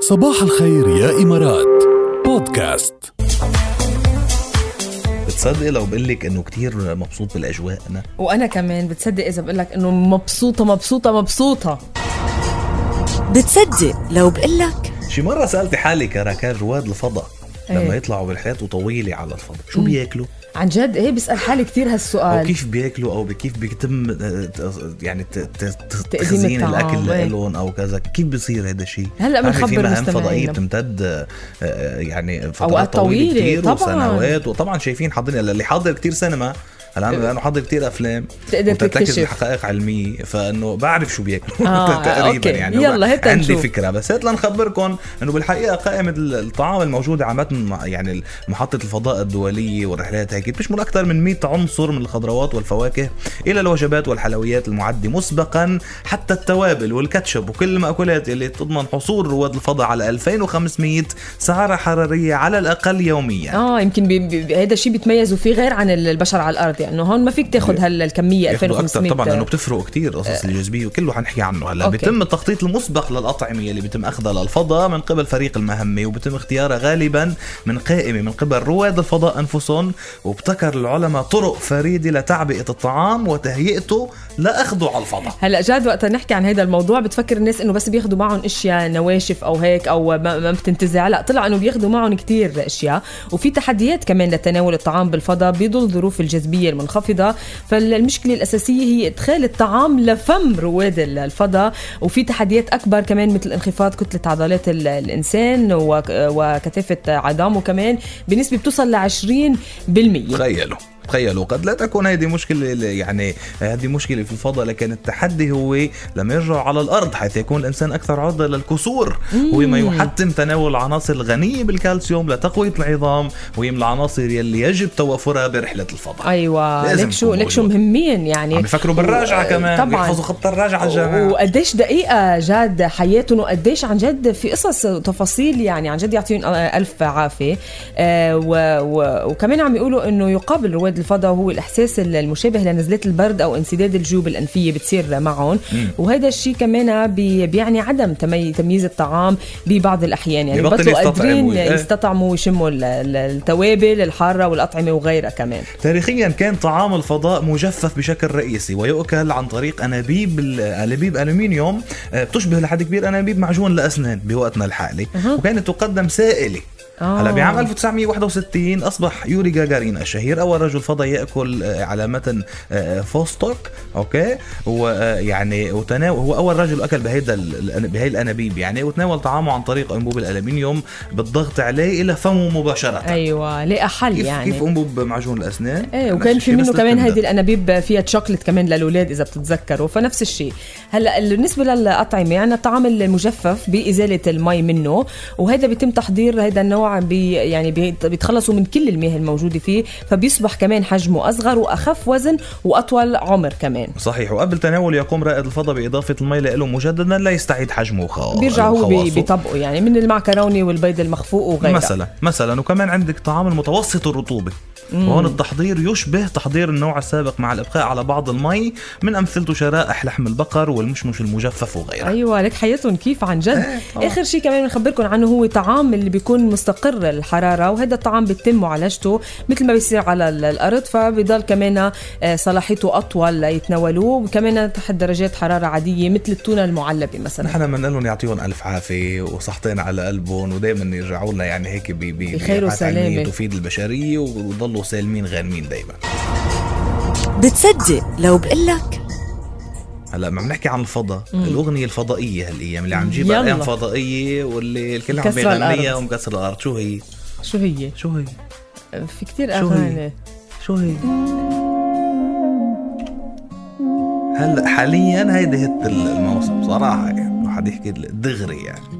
صباح الخير يا إمارات. بودكاست. بتصدق لو بقول لك إنه كتير مبسوط بالأجواء أنا؟ وأنا كمان بتصدق إذا بقول لك إنه مبسوطة مبسوطة مبسوطة. بتصدق لو بقلك شي مرة سالت حالي كراكان رواد الفضاء لما إيه. يطلعوا برحلات طويله على الفضاء شو بياكلوا عن جد إيه بسال حالي كثير أو هالسؤال كيف بياكلوا أو كيف بيتم يعني تخزين الأكل إيه. لهم أو كذا كيف بيصير هذا الشيء هلأ بتعرفي في بنخبر مهام فضائية. بتمتد آه، آه، يعني فترات طويلة طويلة، كثير طبعاً. وسنوات وطبعا شايفين حاضرين اللي حاضر كثير سينما هلا أنا لأنه حاضر كثير أفلام تقدر وترتكز تكتشف. بحقائق علمية فإنه بعرف شو بياكلوا آه، تقريبا أوكي. يعني يلا هات عندي نشوف. فكرة بس هات لنخبركم إنه بالحقيقة قائمة الطعام الموجودة على متن يعني محطة الفضاء الدولية والرحلات هيك بتشمل أكثر من 100 عنصر من الخضروات والفواكه إلى الوجبات والحلويات المعدة مسبقا حتى التوابل والكاتشب وكل المأكولات اللي تضمن حصول رواد الفضاء على 2500 سعره حرارية على الأقل يوميا آه يمكن هذا الشيء بيتميزوا فيه غير عن البشر على الأرض يعني هون ما فيك تاخذ هالكميه ياخذوا 2500 أكثر طبعا لأنه بتفرق كثير قصص الجاذبيه وكله حنحكي عنه. هلا أوكي. بيتم التخطيط المسبق للأطعمة اللي بيتم أخذها للفضاء من قبل فريق المهمة وبيتم اختيارها غالبا من قائمة من قبل رواد الفضاء أنفسهم وابتكر العلماء طرق فريدة لتعبئة الطعام وتهيئته لأخذه على الفضاء. هلا جاد وقت نحكي عن هذا الموضوع بتفكر الناس إنه بس بياخذوا معهم أشياء نواشف أو هيك أو ما, بتنتزع. لا طلع إنه بياخذوا معهم كتير أشياء وفي تحديات كمان لتناول الطعام بالفضاء بظل ظروف الجاذبية المنخفضه فالمشكلة الأساسية هي إدخال الطعام لفم رواد الفضاء وفي تحديات أكبر كمان مثل انخفاض كتلة عضلات ال- الإنسان وك- وكثافة عظامه كمان بنسبة بتوصل ل 20% تخيلوا. تخيلوا قد لا تكون هذه مشكلة يعني هذه مشكلة في الفضاء لكن التحدي هو لما يرجع على الأرض حيث يكون الإنسان أكثر عرضة للكسور هو ما يحتم تناول العناصر الغنية بالكالسيوم لتقوية العظام وهي من العناصر يلي يجب توفرها برحلة الفضاء. لازم لك شو لك شو. مهمين يعني. عم يفكروا بالراجعة و- كمان طبعا. يحفظوا خط الراجعة على الجامعة وقديش دقيقة جاد حياتهم وقديش عن جد في قصص وتفاصيل يعني عن جد يعطيهم ألف عافية. آه و و وكمان عم يقولوا إنه يقابل رواد الفضاء هو الإحساس المشابه لنزلات البرد أو انسداد الجيوب الأنفية بتصير معهم وهذا الشيء كمان بي بيعني عدم تمي تمييز الطعام ببعض الأحيان يعني بطلوا. قادرين إيه. يستطعموا ويشموا ال- ال- التوابل الحارة والأطعمة وغيرها كمان تاريخيا كان طعام الفضاء مجفف بشكل رئيسي ويؤكل عن طريق أنابيب أنابيب ألومنيوم آه، بتشبه لحد كبير أنابيب معجون الاسنان بوقتنا الحالي. وكانت تقدم سائلة آه. هلا بعام 1961 أصبح يوري جاجارين الشهير أول رجل فضاء يأكل آه، على متن آه، فوستوك okay؟ ويعني وتناول هو أول رجل أكل بهيدا بهي الأنابيب يعني وتناول طعامه عن طريق أنبوب الالمنيوم بالضغط عليه إلى فمه مباشرة. أيوه لقى حل كيف يعني. كيف أنبوب معجون الأسنان؟ إيه وكان في منه كمان. هيدي الأنابيب فيها تشوكلت كمان للأولاد إذا بتتذكروا فنفس الشيء. هلأ بالنسبة للأطعمة عندنا الطعام المجفف بإزالة المي منه وهذا بيتم تحضير هذا النوع بي يعني بي- بيتخلصوا من كل المياه الموجودة فيه فبيصبح كمان حجمه أصغر وأخف وزن وأطول عمر كمان. صحيح. وقبل تناول يقوم رائد الفضاء بإضافة المي له مجددا لا يستعيد حجمه وخ... بيرجع هو. بيطبقه يعني من المعكرونة والبيض المخفوق وغيرها. مثلا مثلا. وكمان عندك طعام المتوسط الرطوبة. وهون التحضير يشبه تحضير النوع السابق مع الإبقاء على بعض المي من أمثلته شرائح لحم البقر والمشمش المجفف وغيرها. أيوه لك حياتهم كيف عن جد. آخر شيء كمان بنخبركم عنه هو طعام اللي بيكون مستقر الحرارة وهذا الطعام بيتم معالجته مثل ما بيصير على ال- الأرض فبضل كمان آه، صلاحيته أطول ليتناولوه وكمان تحت درجات حرارة عادية مثل التونة المعلبة مثلا. نحن بنقول لهم يعطيهم ألف عافية وصحتين على قلبهم ودائما يرجعوا لنا يعني هيك ب- ب- بخير وسلامة. تفيد البشرية ويضلوا سالمين غانمين دائما بتصدق لو بقلك هلا ما بنحكي عن الفضاء الأغنية الفضائية هالأيام اللي عم نجيبها. أيام فضائية واللي الكل عم بيغنيها. ومكسر الأرض. شو هي؟ شو هي؟ شو هي؟ في هي؟ أغاني. شو هي؟ هلا حاليا هيدي هت الموسم صراحة يعني. حد يحكي دغري يعني.